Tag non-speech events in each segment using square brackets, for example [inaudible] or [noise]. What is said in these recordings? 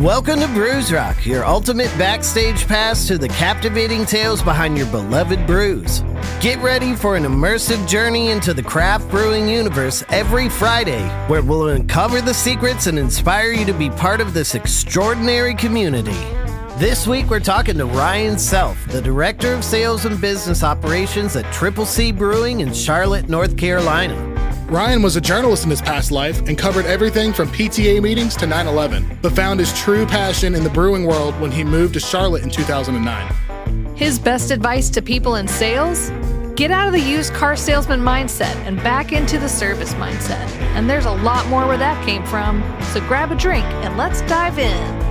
Welcome to Brews Rock, your ultimate backstage pass to the captivating tales behind your beloved brews. Get ready for an immersive journey into the craft brewing universe every Friday, where we'll uncover the secrets and inspire you to be part of this extraordinary community. This week, we're talking to Ryan Self, the Director of Sales and Business Operations at Triple C Brewing in Charlotte, North Carolina. Ryan was a journalist in his past life and covered everything from PTA meetings to 9 11, but found his true passion in the brewing world when he moved to Charlotte in 2009. His best advice to people in sales? Get out of the used car salesman mindset and back into the service mindset. And there's a lot more where that came from. So grab a drink and let's dive in.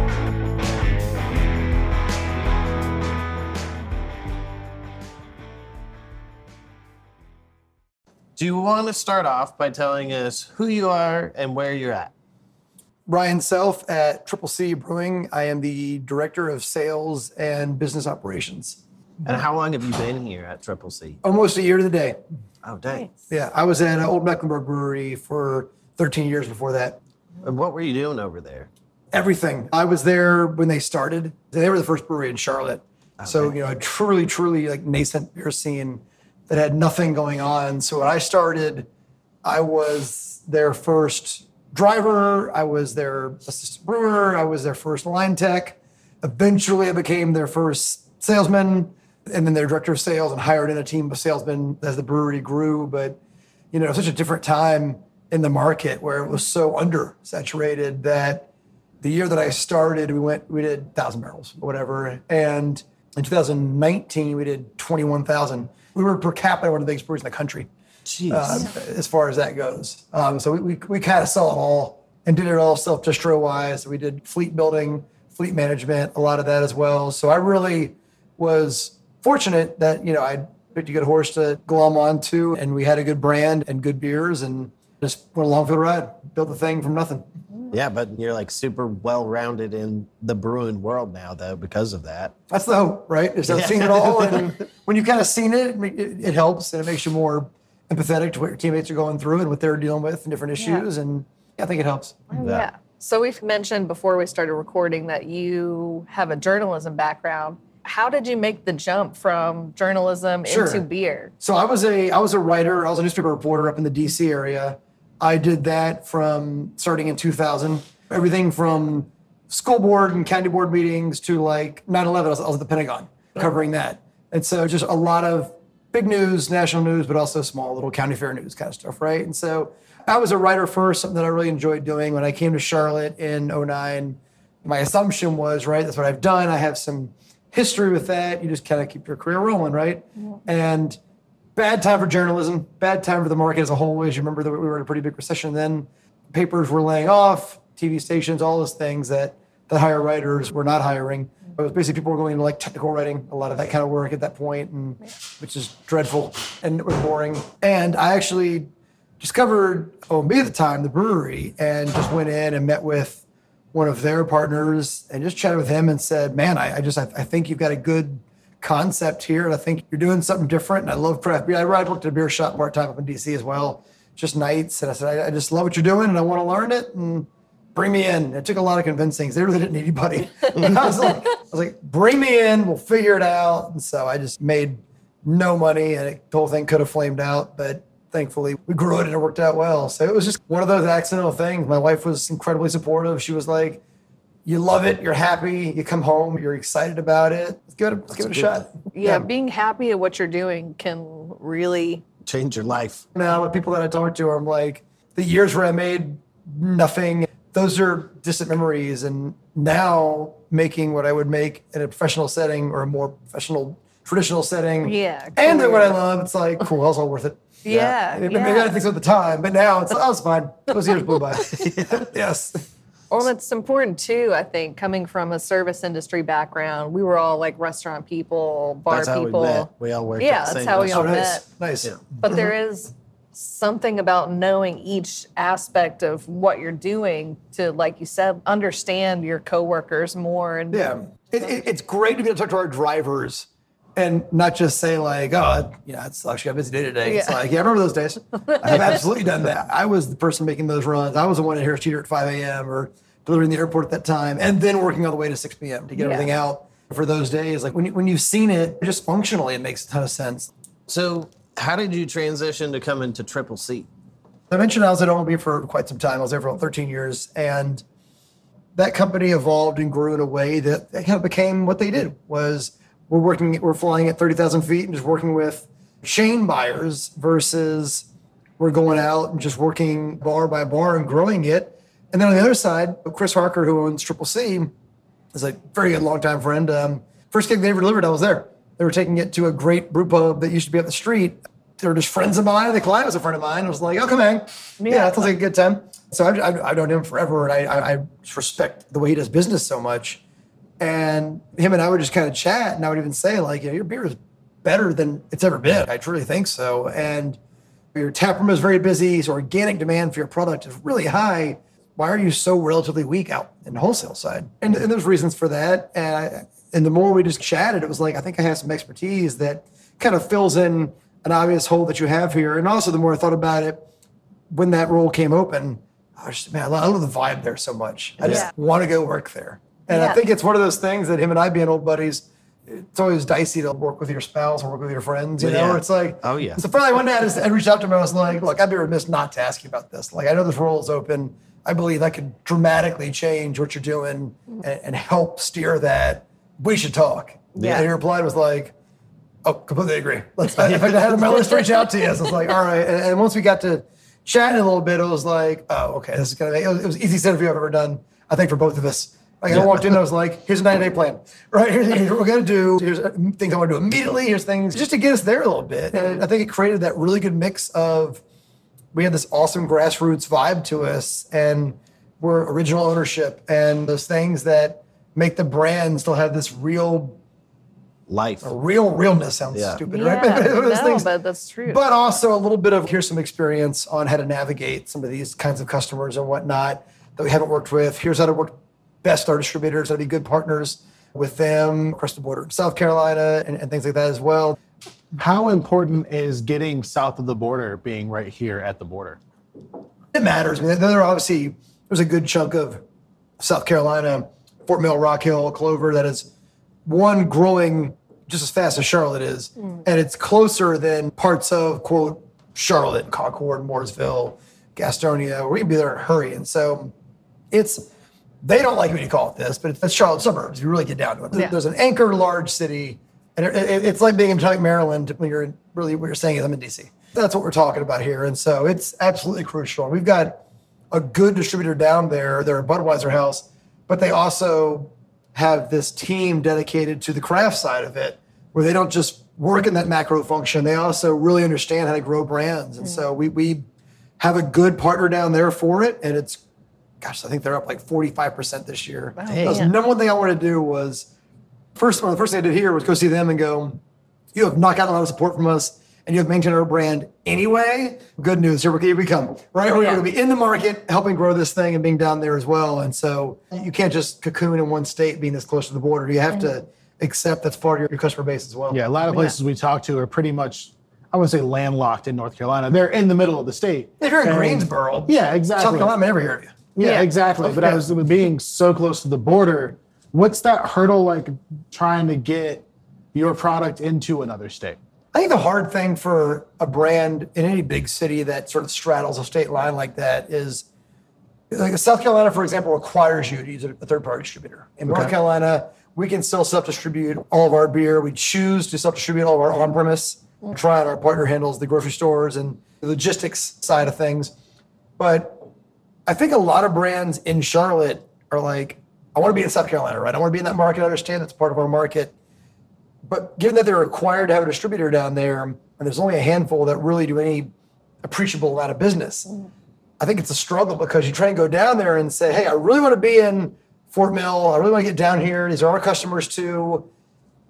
Do you want to start off by telling us who you are and where you're at? Ryan Self at Triple C Brewing. I am the Director of Sales and Business Operations. And how long have you been here at Triple C? Almost a year to the day. Oh, dang. Yeah, I was at uh, Old Mecklenburg Brewery for 13 years before that. And what were you doing over there? Everything. I was there when they started. They were the first brewery in Charlotte. So, you know, a truly, truly like nascent beer scene that had nothing going on. So when I started, I was their first driver, I was their assistant brewer, I was their first line tech. Eventually, I became their first salesman and then their director of sales and hired in a team of salesmen as the brewery grew. But, you know, such a different time in the market where it was so undersaturated that the year that I started, we went, we did 1,000 barrels whatever. And in 2019, we did 21,000 we were per capita one of the biggest breweries in the country. Jeez. Um, as far as that goes. Um, so we, we, we kind of saw it all and did it all self distro wise. We did fleet building, fleet management, a lot of that as well. So I really was fortunate that, you know, I picked a good horse to glom onto and we had a good brand and good beers and just went along for the ride, built the thing from nothing. Yeah, but you're like super well rounded in the brewing world now, though, because of that. That's the hope, right? Is I've Yeah. seen it all, and [laughs] when you've kind of seen it, it, it helps and it makes you more empathetic to what your teammates are going through and what they're dealing with and different issues. And I think it helps. Oh, yeah. So we've mentioned before we started recording that you have a journalism background. How did you make the jump from journalism Sure. into beer? So I was a I was a writer. I was a newspaper reporter up in the D.C. area. I did that from starting in 2000. Everything from school board and county board meetings to like 9/11. I was, I was at the Pentagon covering that, and so just a lot of big news, national news, but also small little county fair news kind of stuff, right? And so I was a writer first, something that I really enjoyed doing. When I came to Charlotte in 09, my assumption was right. That's what I've done. I have some history with that. You just kind of keep your career rolling, right? And bad time for journalism, bad time for the market as a whole. As you remember, that we were in a pretty big recession then. Papers were laying off, TV stations, all those things that the higher writers were not hiring. It was basically people were going into like technical writing, a lot of that kind of work at that point, and which is dreadful and it was boring. And I actually discovered OMB at the time, the brewery, and just went in and met with one of their partners and just chatted with him and said, "Man, I, I just I, I think you've got a good concept here, and I think you're doing something different. And I love craft beer. I, worked at a beer shop part time up in DC as well, just nights. And I said, I, I just love what you're doing, and I want to learn it. And bring me in. It took a lot of convincing. They really didn't need anybody. [laughs] I was like, I was like, bring me in. We'll figure it out. And so I just made no money, and it, the whole thing could have flamed out, but. Thankfully, we grew it and it worked out well. So it was just one of those accidental things. My wife was incredibly supportive. She was like, you love it, you're happy, you come home, you're excited about it. Let's give it, let's give it a shot. Yeah, being happy at what you're doing can really Change your life. Now, the people that I talk to, I'm like, the years where I made nothing, those are distant memories. And now making what I would make in a professional setting or a more professional, traditional setting, Yeah, and doing what I love, it's like, cool, that's all worth it. Yeah, Maybe, yeah. maybe I didn't think so at the time, but now it's, oh, it's fine. Those years blew by. [laughs] [laughs] yes. Well, it's important too, I think, coming from a service industry background. We were all like restaurant people, bar That's how people. we met. We all worked Yeah, at the that's same how we all restaurant. Oh, nice. met. Nice. But there is something about knowing each aspect of what you're doing to, like you said, understand your coworkers more. And Yeah, it, it, it's great to be able to talk to our drivers and not just say like, "Oh, you know, it sucks. You got a busy day today." It's like, yeah, I remember those days. [laughs] I have absolutely done that. I was the person making those runs. I was the one in Harris Teeter at 5 a.m. or delivering the airport at that time, and then working all the way to 6 p.m. to get Yeah. everything out for those days. Like when, you, when you've seen it, just functionally, it makes a ton of sense. So, how did you transition to come into Triple C? I mentioned I was at OMB for quite some time. I was there for about 13 years, and that company evolved and grew in a way that it kind of became what they did. Was we're working, we're flying at 30,000 feet and just working with chain buyers versus we're going out and just working bar by bar and growing it. And then on the other side, Chris Harker, who owns Triple C, is a very good longtime friend. Um, first gig they ever delivered, I was there. They were taking it to a great brew pub that used to be up the street. They were just friends of mine. The client was a friend of mine. I was like, oh, come hang. Yeah, that sounds like a good time. So I've, I've, I've known him forever, and I, I, I respect the way he does business so much. And him and I would just kind of chat, and I would even say, like, you know, your beer is better than it's ever been. I truly think so. And your tap room is very busy, so organic demand for your product is really high. Why are you so relatively weak out in the wholesale side? And, and there's reasons for that. And I, and the more we just chatted, it was like I think I have some expertise that kind of fills in an obvious hole that you have here. And also, the more I thought about it, when that role came open, I was just, man, I love, I love the vibe there so much. I just Yeah. want to go work there. And I think it's one of those things that him and I being old buddies, it's always dicey to work with your spouse or work with your friends, you know? It's like, Oh, yeah. So finally one day I, just, I reached out to him. I was like, look, I'd be remiss not to ask you about this. Like, I know this role is open. I believe that could dramatically change what you're doing and, and help steer that. We should talk. Yeah. And he replied was like, Oh, completely agree. Let's, in fact, I had on my list reach out to you. So I was like, all right. And, and once we got to chatting a little bit, it was like, oh, okay, this is gonna. be, It was, it was the easiest interview I've ever done. I think for both of us. Like I walked in, and I was like, here's a 90 day plan, right? [laughs] Here's, here's what we're gonna do. Here's uh, things I want to do immediately. Here's things just to get us there a little bit. And I think it created that really good mix of we had this awesome grassroots vibe to us, and we're original ownership, and those things that make the brand still have this real Life. real realness sounds Yeah. stupid, [laughs] Yeah, right? But those no, things- but that's true. But also a little bit of here's some experience on how to navigate some of these kinds of customers and whatnot that we haven't worked with. Here's how to work best our distributors, how to be good partners with them across the border in South Carolina and, and things like that as well. How important is getting south of the border being right here at the border? It matters. I mean, there are obviously there's a good chunk of South Carolina, Fort Mill, Rock Hill, Clover that is one growing just as fast as Charlotte is, mm. and it's closer than parts of quote Charlotte, Concord, Mooresville, Gastonia. We're gonna be there in a hurry, and so it's they don't like when you call it this, but it's Charlotte suburbs. You really get down to it. Yeah. There's an anchor large city, and it, it- it's like being in Maryland when you're in, really what you're saying is I'm in DC. That's what we're talking about here, and so it's absolutely crucial. We've got a good distributor down there. They're a Budweiser house, but they also have this team dedicated to the craft side of it, where they don't just work in that macro function. They also really understand how to grow brands, and mm. so we we have a good partner down there for it, and it's gosh, I think they're up like 45% this year. That was the number one thing I wanted to do was first one, the first thing I did here was go see them and go, you have not gotten a lot of support from us and you have maintained our brand anyway. Good news. Here we, here we come. Right? We're Yeah. going to be in the market, helping grow this thing and being down there as well. And so you can't just cocoon in one state being this close to the border. You have to accept that's part of your, your customer base as well. Yeah, a lot of places we talk to are pretty much, I wouldn't say landlocked in North Carolina. They're in the middle of the state. If you're in Greensboro, Yeah, exactly. South Carolina, I never hear of you. Yeah, Yeah. exactly. But I was with being so close to the border. What's that hurdle like trying to get your product into another state? I think the hard thing for a brand in any big city that sort of straddles a state line like that is like South Carolina, for example, requires you to use a third party distributor. In North Carolina, we can still self distribute all of our beer. We choose to self distribute all of our on premise. Mm. Try out our partner handles the grocery stores and the logistics side of things. But I think a lot of brands in Charlotte are like, I want to be in South Carolina, right? I want to be in that market. I understand that's part of our market. But given that they're required to have a distributor down there, and there's only a handful that really do any appreciable amount of business, I think it's a struggle because you try and go down there and say, hey, I really want to be in Fort Mill. I really want to get down here. These are our customers too.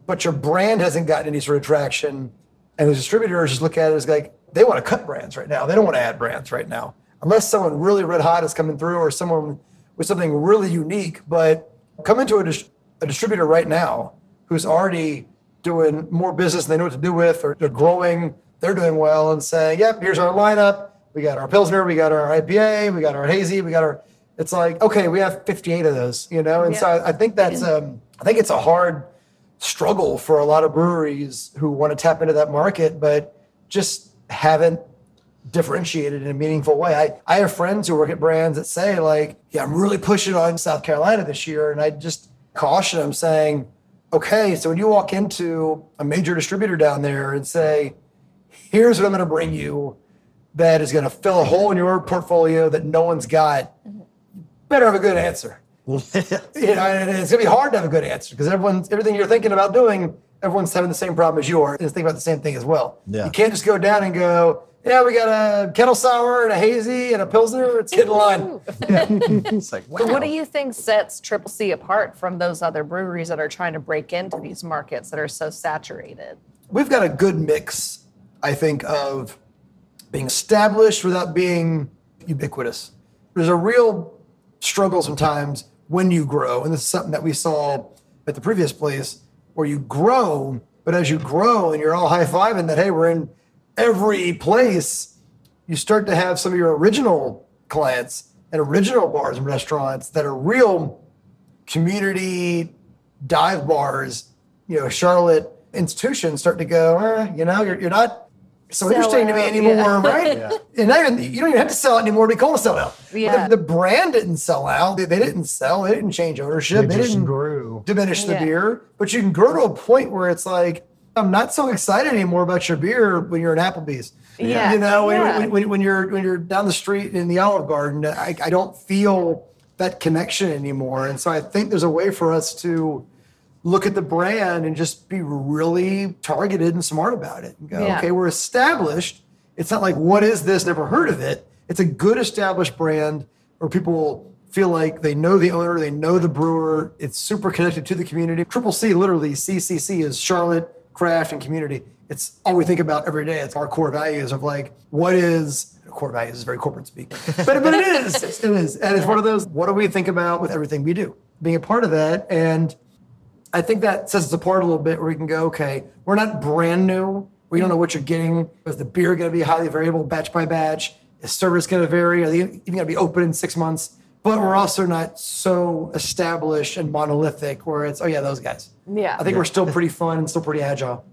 But your brand hasn't gotten any sort of traction. And the distributors just look at it as like, they want to cut brands right now. They don't want to add brands right now. Unless someone really red hot is coming through or someone with something really unique. But come into a, dis- a distributor right now who's already doing more business than they know what to do with, or they're growing, they're doing well, and say, yep, here's our lineup. We got our Pilsner, we got our IPA, we got our Hazy, we got our. It's like, okay, we have 58 of those, you know? And so I, I think that's, um, I think it's a hard struggle for a lot of breweries who want to tap into that market, but just haven't differentiated in a meaningful way. I, I have friends who work at brands that say, like, yeah, I'm really pushing on South Carolina this year. And I just caution them saying, okay, so when you walk into a major distributor down there and say, here's what I'm going to bring you that is going to fill a hole in your portfolio that no one's got, you better have a good answer. [laughs] you know, and it's going to be hard to have a good answer because everyone's everything you're thinking about doing, everyone's having the same problem as you are, is thinking about the same thing as well. Yeah. You can't just go down and go, yeah, we got a kettle sour and a hazy and a pilsner. It's getting line. [laughs] [laughs] It's like, wow. So what do you think sets Triple C apart from those other breweries that are trying to break into these markets that are so saturated? we've got a good mix, I think, of being established without being ubiquitous. There's a real struggle sometimes when you grow, and this is something that we saw at the previous place, where you grow, but as you grow and you're all high fiving that, hey, we're in every place, you start to have some of your original clients and original bars and restaurants that are real community dive bars, you know, Charlotte institutions start to go, eh, you know, you're, you're not so Sell interesting to me anymore, yeah. right? [laughs] And not even, you don't even have to sell it anymore to be called a sellout. Yeah. The, the brand didn't sell out. They, they didn't sell. They didn't change ownership. They, just didn't grew. diminish the Yeah. beer. But you can grow to a point where it's like, I'm not so excited anymore about your beer when you're in Applebee's. Yeah. You know, when, Yeah. when, when, when you're when you're down the street in the Olive Garden, I, I don't feel that connection anymore. And so I think there's a way for us to look at the brand and just be really targeted and smart about it. And go, Yeah. okay, we're established. It's not like what is this? Never heard of it. It's a good established brand where people feel like they know the owner, they know the brewer. It's super connected to the community. Triple C, literally CCC, is Charlotte craft and community. It's all we think about every day. It's our core values of like what is core values is very corporate speak, but but it is it is, and it's one of those. What do we think about with everything we do? Being a part of that and. I think that sets us apart a little bit where we can go, okay, we're not brand new. We don't know what you're getting. Is the beer going to be highly variable batch by batch? Is service going to vary? Are they even going to be open in six months? But we're also not so established and monolithic where it's, oh, yeah, those guys. Yeah. I think we're still pretty fun and still pretty agile.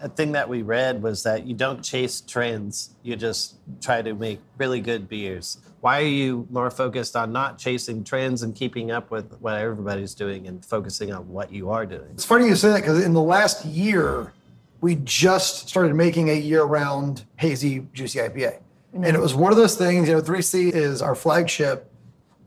A thing that we read was that you don't chase trends, you just try to make really good beers. Why are you more focused on not chasing trends and keeping up with what everybody's doing and focusing on what you are doing? It's funny you say that because in the last year, we just started making a year-round hazy juicy IPA, mm-hmm. and it was one of those things. You know, 3C is our flagship,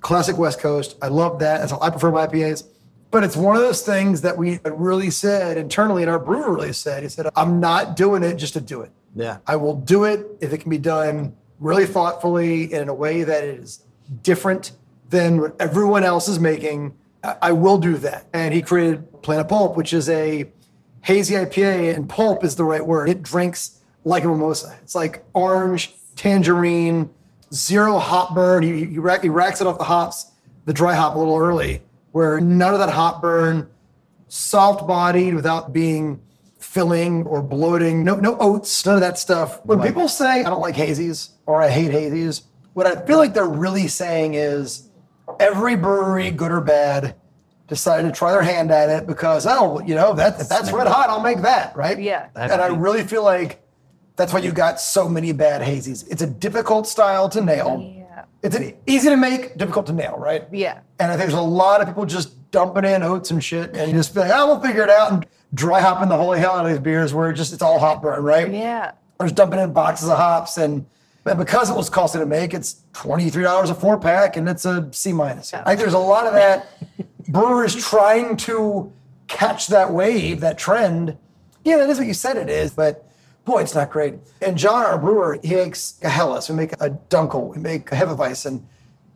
classic West Coast. I love that. That's how I prefer my IPAs. But it's one of those things that we really said internally, and our brewer really said, he said, "I'm not doing it just to do it. Yeah. I will do it if it can be done really thoughtfully and in a way that is different than what everyone else is making. I I will do that. And he created Planet Pulp, which is a hazy IPA, and pulp is the right word. It drinks like a mimosa. It's like orange, tangerine, zero hop burn. He, he, rack, he racks it off the hops, the dry hop a little early, where none of that hop burn, soft bodied without being filling or bloating. No, no oats, none of that stuff. When people say I don't like hazies or I hate hazies, what I feel like they're really saying is every brewery, good or bad, decided to try their hand at it because oh, you know that if that's red hot, I'll make that right. Yeah. and I really feel like that's why you got so many bad hazies. It's a difficult style to nail. Yeah. It's an easy to make, difficult to nail, right? Yeah. And I think there's a lot of people just dumping in oats and shit and just be like, oh, we'll figure it out and dry hopping the holy hell out of these beers where it just it's all hop burn, right? Yeah. Or just dumping in boxes of hops and and because it was costing to make, it's $23 a four pack and it's a C minus. I think there's a lot of that [laughs] brewers trying to catch that wave, that trend. Yeah, that is what you said it is, but boy, it's not great. And John, our brewer, he makes a Helles, we make a Dunkel, we make a Hefeweizen,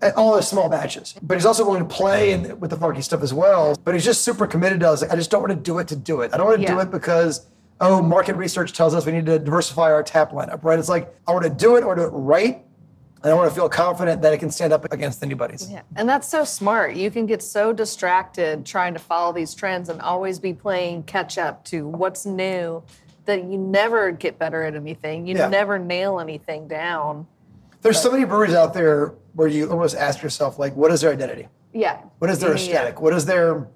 and all those small batches. But he's also willing to play in, with the funky stuff as well. But he's just super committed to us. I just don't want to do it to do it. I don't want to do it because, oh, market research tells us we need to diversify our tap lineup, right? It's like, I want to do it, or do it right, and I want to feel confident that it can stand up against anybody's. Yeah. And that's so smart. You can get so distracted trying to follow these trends and always be playing catch up to what's new that you never get better at anything. You Yeah. never nail anything down. There's so many breweries out there where you almost ask yourself, like, what is their identity? Yeah. What is their Yeah, yeah, yeah. aesthetic? What is their,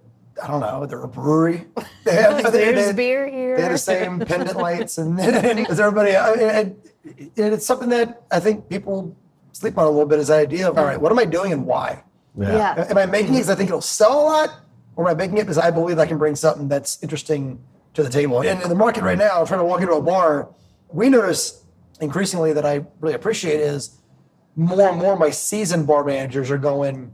I don't know, they're a brewery. [laughs] They have, they, There's they- beer here. They have the same pendant lights and, [laughs] and as [laughs] everybody. I mean, and, and it's something that I think people sleep on a little bit is the idea of, all right, what am I doing and why? Yeah. Am I making it because I think it'll sell a lot? Or am I making it because I believe I can bring something that's interesting to the table? And in the market right now, trying to walk into a bar, we notice increasingly that I really appreciate is more and more of my seasoned bar managers are going,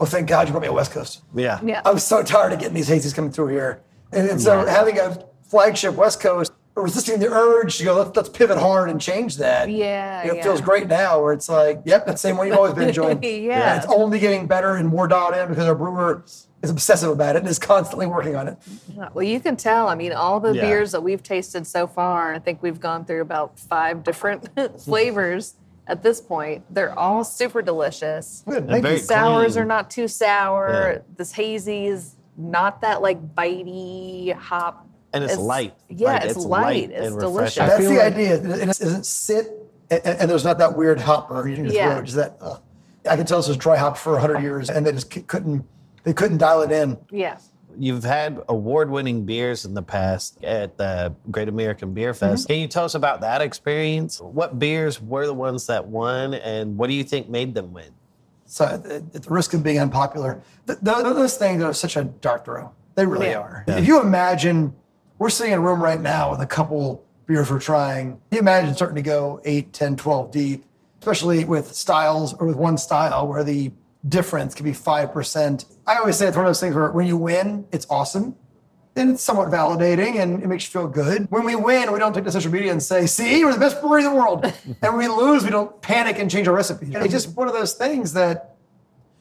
oh, thank God you brought me a West Coast. Yeah. Yeah. I'm so tired of getting these hazies coming through here. And, and so having a flagship West Coast, resisting the urge to go, let's, let's pivot hard and change that. Yeah, You know, It yeah. feels great now where it's like, yep, that's the same one you've always been enjoying. [laughs] Yeah. It's only getting better and more dialed in because our brewer is obsessive about it and is constantly working on it. Well, you can tell. I mean, all the Yeah. beers that we've tasted so far, I think we've gone through about five different [laughs] flavors at this point. They're all super delicious. Good. Thank you. Sours clean. are not too sour. Yeah. This hazy is not that like bitey hop. And it's light. Yeah, Like, it's, it's light. light It's delicious. refreshing. That's the like- idea. It it doesn't sit and, and there's not that weird hop burn in your Yeah. throat. Just that, uh, I can tell this was dry hop for 100 years and they just couldn't, they couldn't dial it in. Yeah. You've had award-winning beers in the past at the Great American Beer Fest. Can you tell us about that experience? What beers were the ones that won, and what do you think made them win? So at, at the risk of being unpopular, th- th- those things are such a dart throw. They really Yeah. are. If you imagine, we're sitting in a room right now with a couple beers we're trying. Can You imagine starting to go 8, 10, 12 deep, especially with styles or with one style where the difference can be 5%. I always say it's one of those things where when you win, it's awesome. And it's somewhat validating and it makes you feel good. When we win, we don't take to social media and say, see, we're the best brewery in the world. [laughs] and when we lose, we don't panic and change our recipes. It's just one of those things that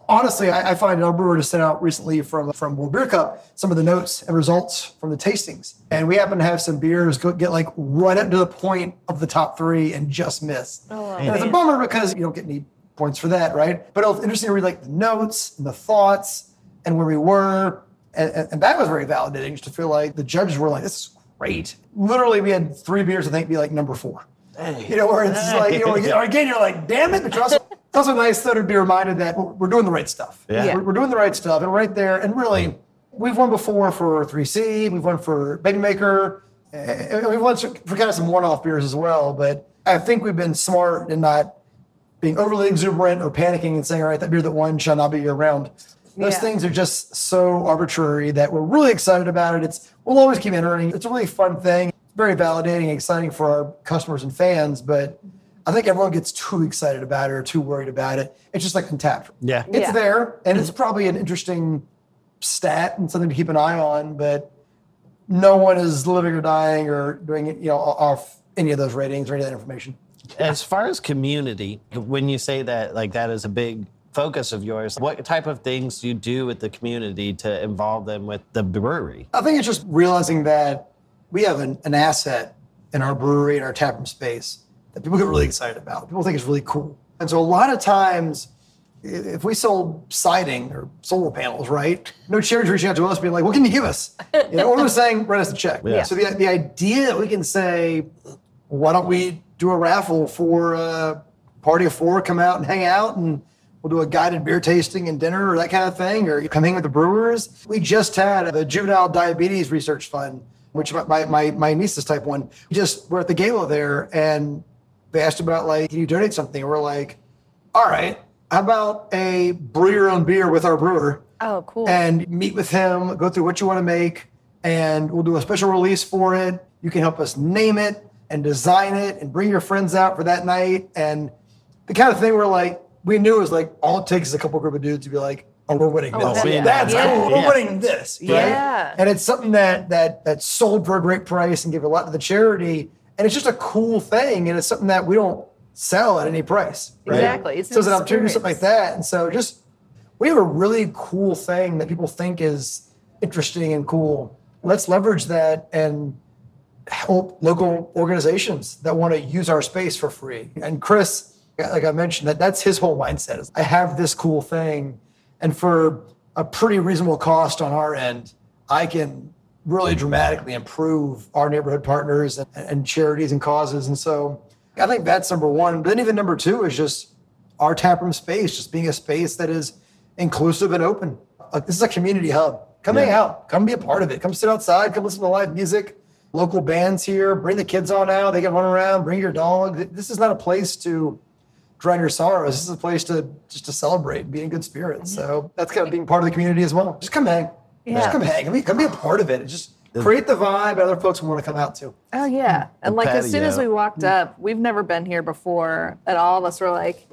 honestly, I, I find our brewer just sent out recently from from World Beer Cup some of the notes and results from the tastings, and we happen to have some beers go get like right up to the point of the top three and just miss. Oh, and it's a bummer because you don't get any points for that, right? But it was interesting to read like the notes and the thoughts and where we were, and, and, and that was very validating just to feel like the judges were like, "This is great." Literally, we had three beers I think be like number four. You know, where it's like, you know, [laughs] again, you're like, damn it. But you're also, it's also nice though to be reminded that we're we're doing the right stuff. Yeah. Yeah. We're, we're doing the right stuff. And right there, and really, we've won before for 3C, we've won for Baby Maker, and we've won for kind of some one off beers as well. But I think we've been smart in not being overly exuberant or panicking and saying, all right, that beer that won shall not be year round. Those Yeah. things are just so arbitrary that we're really excited about it. It's we'll always keep entering. It's a really fun thing. Very validating, and exciting for our customers and fans, but I think everyone gets too excited about it or too worried about it. It's just like Untappd. Yeah. It's Yeah. there, and it's probably an interesting stat and something to keep an eye on, but no one is living or dying or doing it, you know, off any of those ratings or any of that information. As far as community, when you say that, like that is a big focus of yours, what type of things do you do with the community to involve them with the brewery? I think it's just realizing that we have an, an asset in our brewery and our taproom space that people get really excited about. People think it's really cool. And so a lot of times, if we sold siding or solar panels, right? No charities reaching out to us being like, what can you give us? You know, or they're [laughs] saying, write us a check. Yeah. So the, the idea that we can say, why don't we do a raffle for a party of four, come out and hang out and we'll do a guided beer tasting and dinner or that kind of thing, or you come hang with the brewers. We just had the Juvenile Diabetes Research Fund, which my, my, my, my niece is type one. We just were at the gala there and they asked about like, can you donate something? And we're like, all right, how about a brew your own beer with our brewer? Oh, cool. and meet with him, go through what you want to make, and we'll do a special release for it. You can help us name it and design it and bring your friends out for that night. And the kind of thing where like we knew it was like all it takes is a couple group of dudes to be like, oh, we're winning Oh, this. yeah. That's Yeah. cool. We're Yeah. winning this. right? Yeah. And it's something that that that's sold for a great price and gave a lot to the charity. And it's just a cool thing. And it's something that we don't sell at any price. Right? Exactly. It's so it's an opportunity, something like that. And so just we have a really cool thing that people think is interesting and cool. Let's leverage that and help local organizations that want to use our space for free. And Chris, like I mentioned, that that's his whole mindset is I have this cool thing, and for a pretty reasonable cost on our end, I can really dramatically improve our neighborhood partners and, and charities and causes. And so I think that's number one. But then even number two is just our taproom space, just being a space that is inclusive and open. Like this is a community hub. Come hang out. Come be a part of it. Come sit outside. Come listen to live music. Local bands here. Bring the kids on out. They can run around. Bring your dog. This is not a place to drown your sorrows. This is a place to just to celebrate, be in good spirits. Mm-hmm. So that's kind of being part of the community as well. Just come hang. Yeah. Just come hang. Come be, come be a part of it. It Just create the vibe other folks will want to come out to. Oh yeah, mm. and like as soon as we walked mm. up, we've never been here before, and all of us were like,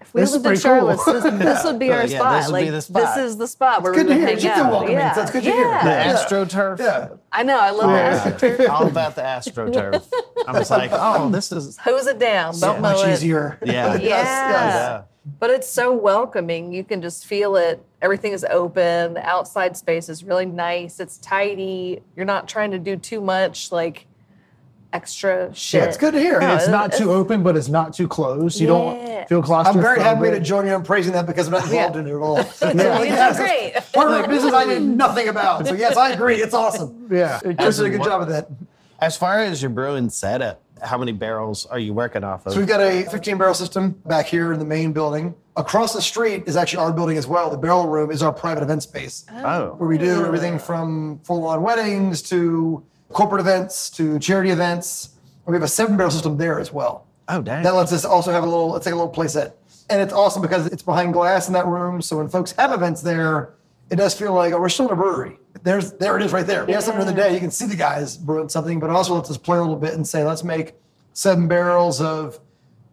"If we This lived in pretty cool. Charlotte, this, this would be [laughs] oh, our Yeah, spot. this would like be the spot. this is the spot where good we to would hear. hang You feel out." welcoming, Yeah, so it's good to hear. yeah. The Yeah. AstroTurf. Yeah. I know. I love that. All about the AstroTurf. [laughs] I was like, oh, this is. Hose it down. Don't So much mow it. easier. Yeah. Yes, Yeah. yes. Yeah. But it's so welcoming. You can just feel it. Everything is open. The outside space is really nice. It's tidy. You're not trying to do too much like extra shit. Yeah, it's good to hear. No, It's it- not too open, but it's not too closed. You Yeah. don't feel claustrophobic. I'm very happy to join you in praising that because I'm not involved in it at all. [laughs] You did great. Part of my business I did nothing about. So yes, I agree. It's awesome. Yeah. Chris did a good job of that. As far as your brewing setup, how many barrels are you working off of? So we've got a 15 barrel system back here in the main building. Across the street is actually our building as well. The barrel room is our private event space oh, oh. where we do everything from full on weddings to corporate events to charity events. And we have a seven barrel system there as well. oh, dang. That lets us also have a little, it's like a little play set. And it's awesome because it's behind glass in that room. So when folks have events there, it does feel like, oh, we're still in a brewery. There's, there it is right there. We have something in the day. You can see the guys brewing something, but it also lets us just play a little bit and say, let's make seven barrels of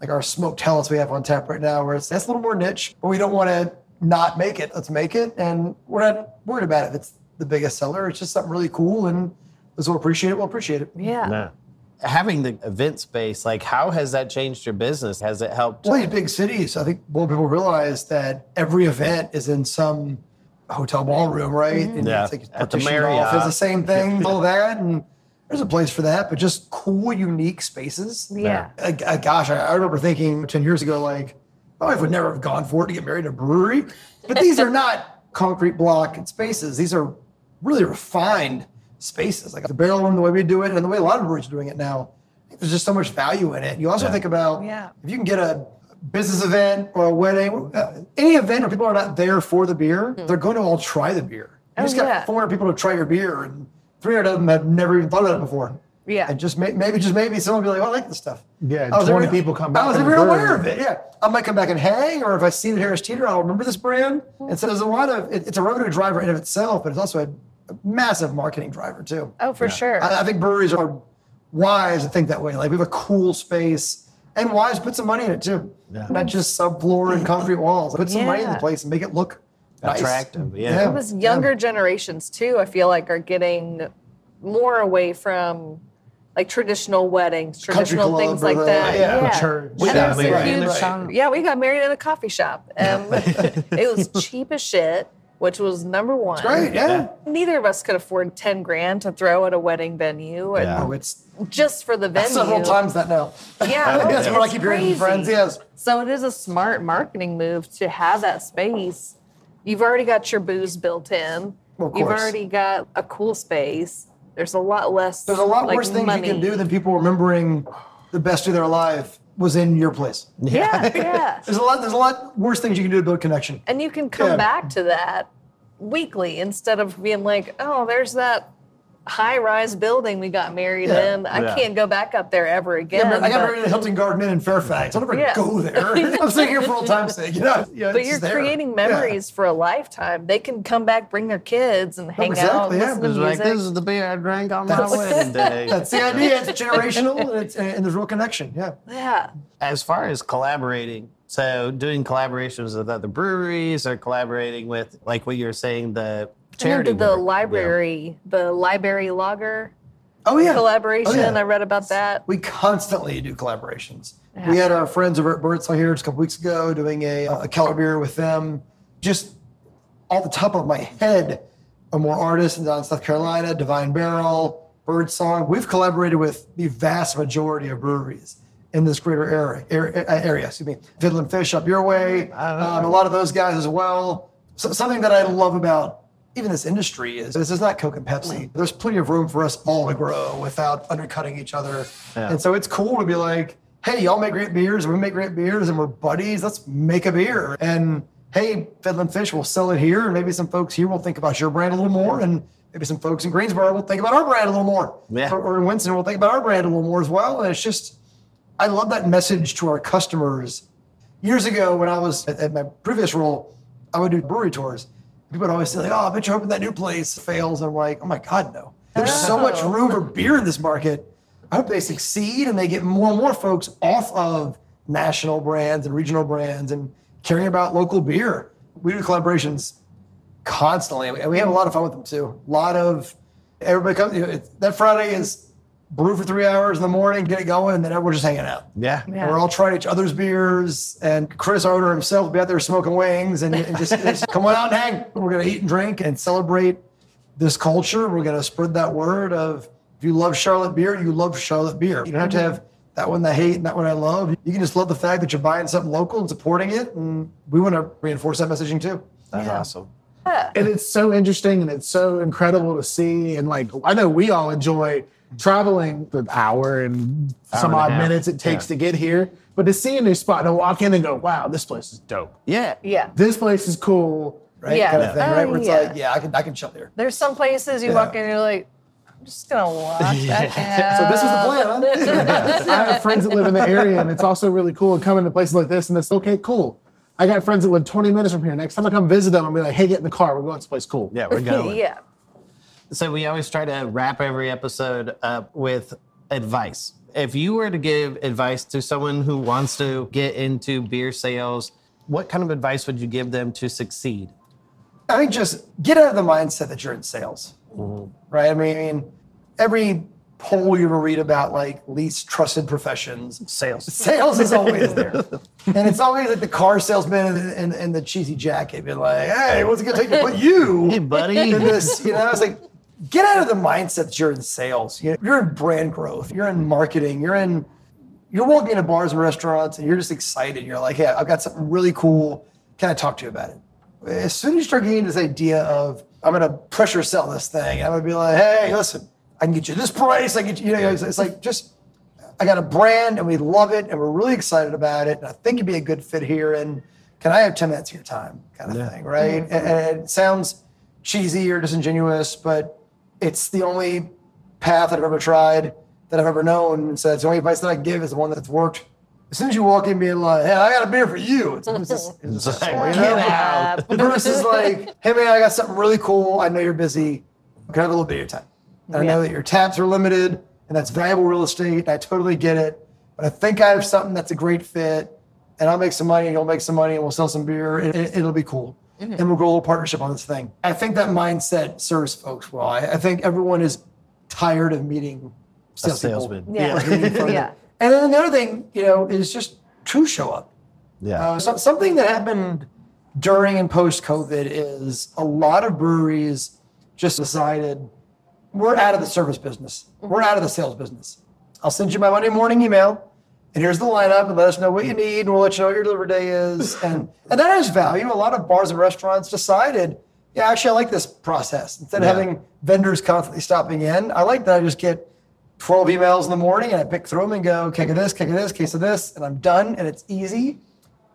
like our smoked Helles we have on tap right now, where it's that's a little more niche, but we don't want to not make it. Let's make it. And we're not worried about it. It's the biggest seller. It's just something really cool. And those who appreciate it We'll appreciate it. Yeah. No. Having the event space, like, how has that changed your business? Has it helped? Well, these big cities, I think more people realize that every event is in some hotel ballroom, right? Mm-hmm. And Yeah. it's like At the Marriott. off. It's the same thing, [laughs] all that, and there's a place for that. But just cool, unique spaces. Yeah. Gosh, I, I remember thinking ten years ago, like, my wife would never have gone for it to get married in a brewery. But these are [laughs] not concrete block spaces. These are really refined spaces, like the barrel room, the way we do it, and the way a lot of breweries are doing it now. There's just so much value in it. You also think about Yeah. if you can get a business event or a wedding, uh, any event where people are not there for the beer, they're going to all try the beer. You Hmm. Oh, just got yeah. 400 people to try your beer, and 300 of them have never even thought about it before. Yeah. And just may, maybe, just maybe someone will be like, oh, I like this stuff. Yeah, I was 20 people come back I was from never aware of it. Yeah. I might come back and hang, or if I see the Harris Teeter, I'll remember this brand. And so there's a lot of, it, it's a revenue driver in of itself, but it's also a, a massive marketing driver too. Oh, for sure. I, I think breweries are wise to think that way. Like we have a cool space, and wise put some money in it too. Not just subfloor and concrete walls. Put some money in the Yeah. place and make it look nice. Attractive, yeah. It was younger generations too. I feel like are getting more away from like traditional weddings, traditional club things or like the- that. yeah. Yeah, Church. We And got there's a married in huge- the shop. Yeah, we got married in a coffee shop. Um, [laughs] it was cheap as shit, which was number one. Great, yeah. Neither of us could afford ten grand to throw at a wedding venue, and Yeah. Oh, it's just for the venue. several times that now. Yeah, That's [laughs] what I it's keep hearing from friends. crazy. Yes. So it is a smart marketing move to have that space. You've already got your booze built in. Of You've course. already got a cool space. There's a lot less. There's a lot like, worse things money. you can do than people remembering the best of their life was in your place. Yeah, yeah. [laughs] There's a lot. There's a lot worse things you can do to build connection. and you can come Yeah. back to that weekly instead of being like, oh, there's that high-rise building we got married Yeah. in. I Yeah. can't go back up there ever again. Yeah, I got but- married at Hilton Garden Inn in Fairfax. I'll never Yeah. go there. [laughs] I'm staying here for old time's sake. You know, [laughs] yeah, But you're there. creating Yeah. memories for a lifetime. They can come back, bring their kids, and oh, hang out, exactly, yeah. listen to It's like, this is the beer I drank on my That's- wedding [laughs] day. That's the idea. It's generational, and, it's, and there's real connection. Yeah. yeah. As far as collaborating, so doing collaborations with other breweries or collaborating with, like what you were saying, the And then charity. did the library, the library lager Oh yeah. collaboration. Oh, yeah. I read about that. We constantly do collaborations. We had our friends over at Birdsall here just a couple weeks ago doing a, a Keller beer with them. Just off the top of my head, are more artists down in South Carolina, Divine Barrel, Birdsong. We've collaborated with the vast majority of breweries in this greater area. Area, area excuse me. Fiddlin' Fish up your way. Um, a lot of those guys as well. So, something that I love about even this industry is this is not Coke and Pepsi. There's plenty of room for us all to grow without undercutting each other. And so it's cool to be like, hey, y'all make great beers, and we make great beers, and we're buddies. Let's make a beer. And hey, Fiddlin' Fish, we'll sell it here, and maybe some folks here will think about your brand a little more, and maybe some folks in Greensboro will think about our brand a little more. Yeah. Or, or in Winston will think about our brand a little more as well. And it's just, I love that message to our customers. Years ago, when I was at, at my previous role, I would do brewery tours. People would always say, like, oh, I bet you're hoping that new place fails. I'm like, oh my God, no. There's so oh. much room for beer in this market. I hope they succeed and they get more and more folks off of national brands and regional brands and caring about local beer. We do collaborations constantly, and we have a lot of fun with them too. A lot of everybody comes. You know, it's- that Friday is brew for three hours in the morning, get it going, and then everyone's just hanging out. Yeah. And We're all trying each other's beers, and Chris, our owner himself, will be out there smoking wings, and, and just, just [laughs] come on out and hang. We're gonna eat and drink and celebrate this culture. We're gonna spread that word of if you love Charlotte beer, you love Charlotte beer. You don't have to have that one I hate and that one I love. You can just love the fact that you're buying something local and supporting it, and we want to reinforce that messaging too. That's awesome. And it's so interesting and it's so incredible to see. And like, I know we all enjoy traveling the hour and some and odd minutes it takes Yeah. to get here, but to see a new spot and walk in and go, wow, this place is dope. Yeah. Yeah. This place is cool. Right? Yeah. Kind of thing, right? Oh, Where it's oh, yeah. like, yeah, I can I can chill here. There's some places you Yeah. walk in and you're like, I'm just gonna watch [laughs] that. So this is the plan, [laughs] huh? I have friends that live in the area, and it's also really cool coming to places like this. And it's okay, cool. I got friends that live 20 minutes from here. Next time I come visit them, I'll be like, hey, get in the car. We're going to this place cool. Yeah, we're going. [laughs] yeah. So we always try to wrap every episode up with advice. If you were to give advice to someone who wants to get into beer sales, what kind of advice would you give them to succeed? I think just get out of the mindset that you're in sales, mm-hmm. right? I mean, every poll you ever read about like least trusted professions, Sales. sales is always there, [laughs] and it's always like the car salesman in, in, in the cheesy jacket, being like, "Hey, what's it gonna take to put you Hey, buddy. in this?" You know, it's like get out of the mindset that you're in sales. You know, you're in brand growth, you're in marketing, you're in you're walking into bars and restaurants and you're just excited. You're like, hey, I've got something really cool. Can I talk to you about it? As soon as you start getting this idea of, I'm going to pressure sell this thing, I'm going to be like, hey, listen, I can get you this price. I get you, you know, it's, it's like just, I got a brand and we love it and we're really excited about it. And I think you'd be a good fit here. And can I have 10 minutes of your time? Kind of thing, right? And, and it sounds cheesy or disingenuous, but it's the only path that I've ever tried that I've ever known. And so it's the only advice that I can give is the one that's worked. As soon as you walk in being like, hey, I got a beer for you. It's, [laughs] it's, just, it's just like, you get know? out. Versus like, hey man, I got something really cool. I know you're busy. Can I have a little bit of your time? And I know that your taps are limited and that's valuable real estate. I totally get it. But I think I have something that's a great fit and I'll make some money and you'll make some money and we'll sell some beer. and it, it'll be cool. And we'll grow a little partnership on this thing. I think that mindset serves folks well. I, I think everyone is tired of meeting salespeople. salesman. Yeah. Like, in front of Yeah. And then the other thing, you know, is just to show up. Yeah. Uh, so, something that happened during and post COVID is a lot of breweries just decided we're out of the service business. We're out of the sales business. I'll send you my Monday morning email, and here's the lineup, and let us know what you need, and we'll let you know what your delivery day is. [laughs] And and that has value. A lot of bars and restaurants decided, yeah, actually, I like this process. Instead of Yeah. having vendors constantly stopping in, I like that I just get 12 emails in the morning and I pick through them and go, cake of this, cake of this, case of this, and I'm done and it's easy.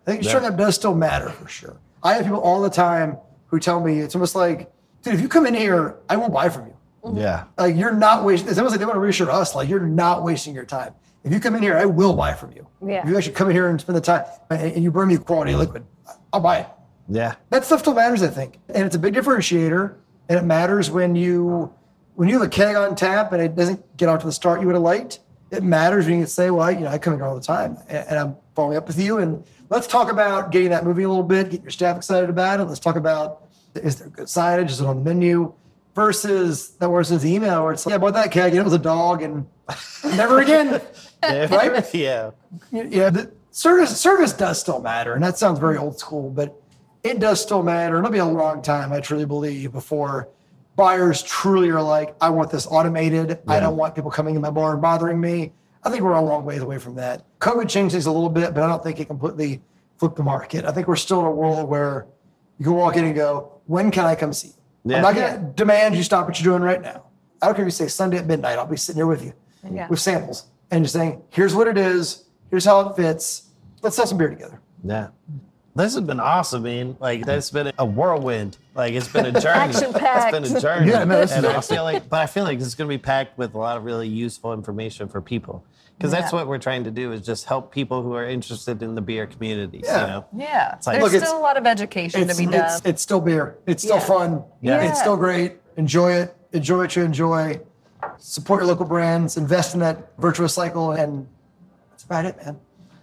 I think showing up does still matter for sure. I have people all the time who tell me it's almost like, dude, if you come in here, I won't buy from you. Yeah. Like you're not wasting. It's almost like they want to reassure us, like you're not wasting your time. If you come in here, I will buy from you. Yeah. If you actually come in here and spend the time and, and you bring me quality liquid, I'll buy it. Yeah. That stuff still matters, I think, and it's a big differentiator. And it matters when you when you have a keg on tap and it doesn't get off to the start you would have liked. It matters when you can say, "Well, I, you know, I come in here all the time, and, and I'm following up with you." And let's talk about getting that moving a little bit, get your staff excited about it. Let's talk about is there good signage? Is it on the menu? Versus that versus email where it's like, "Yeah, bought that keg, it was a dog, and [laughs] never again." Right? [laughs] Yeah. yeah, the service service does still matter, and that sounds very old school, but it does still matter. It'll be a long time, I truly believe, before buyers truly are like, I want this automated. I don't want people coming in my bar and bothering me. I think we're a long ways away from that. COVID changed things a little bit, but I don't think it completely flipped the market. I think we're still in a world where you can walk in and go, when can I come see you? Yeah. I'm not going to demand you stop what you're doing right now. I don't care if you say Sunday at midnight. I'll be sitting here with you Yeah. with samples and just saying, here's what it is. Here's how it fits. Let's sell some beer together. Yeah. This has been awesome, man. Like that's been a whirlwind. Like it's been a [laughs] journey. Action-packed. It's been a journey. Yeah, no, this is and I awesome. feel like, but I feel like it's going to be packed with a lot of really useful information for people. Because that's what we're trying to do is just help people who are interested in the beer community. Yeah. You know. Yeah. like- There's Look, it's- still a lot of education to It's, be done. it's, it's still beer. It's still Yeah. fun. Yeah. It's still great. Enjoy it. Enjoy what you enjoy. Support your local brands. Invest in that virtuous cycle. And that's about it, man.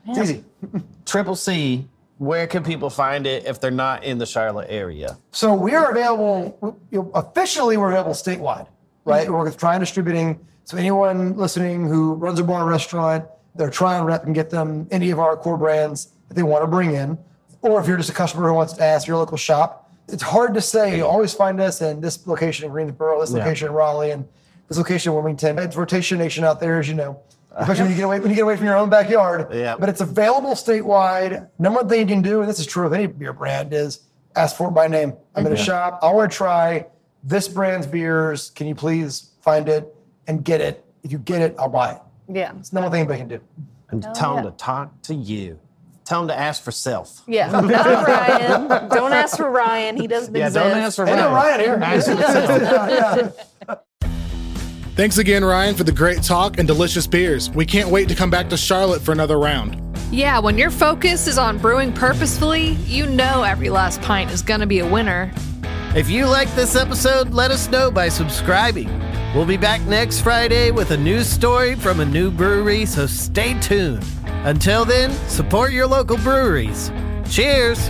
It's easy. [laughs] Triple C. Where can people find it if they're not in the Charlotte area? So we are available, officially we're available statewide, right? Mm-hmm. We're with Tryon Distributing. So anyone listening who runs a bar or restaurant, their Tryon rep can get them any of our core brands that they want to bring in. Or if you're just a customer who wants to ask your local shop, it's hard to say. You always find us in this location in Greensboro, this Yeah. location in Raleigh, and this location in Wilmington. It's rotation nation out there, as you know. Especially when you get away when you get away from your own backyard. Yeah. But it's available statewide. Number one thing you can do, and this is true of any beer brand, is ask for it by name. I'm in a shop. I want to try this brand's beers. Can you please find it and get it? If you get it, I'll buy it. yeah. It's number one thing anybody can do. And tell them yeah. to talk to you. Tell them to ask for self. Yeah. Not Ryan. Don't ask for Ryan. He doesn't Yeah, exist. don't ask for Hey, no, Ryan. Ryan here. Ask for self. [laughs] yeah, yeah. Thanks again, Ryan, for the great talk and delicious beers. We can't wait to come back to Charlotte for another round. Yeah, when your focus is on brewing purposefully, you know every last pint is going to be a winner. If you like this episode, let us know by subscribing. We'll be back next Friday with a new story from a new brewery, so stay tuned. Until then, support your local breweries. Cheers!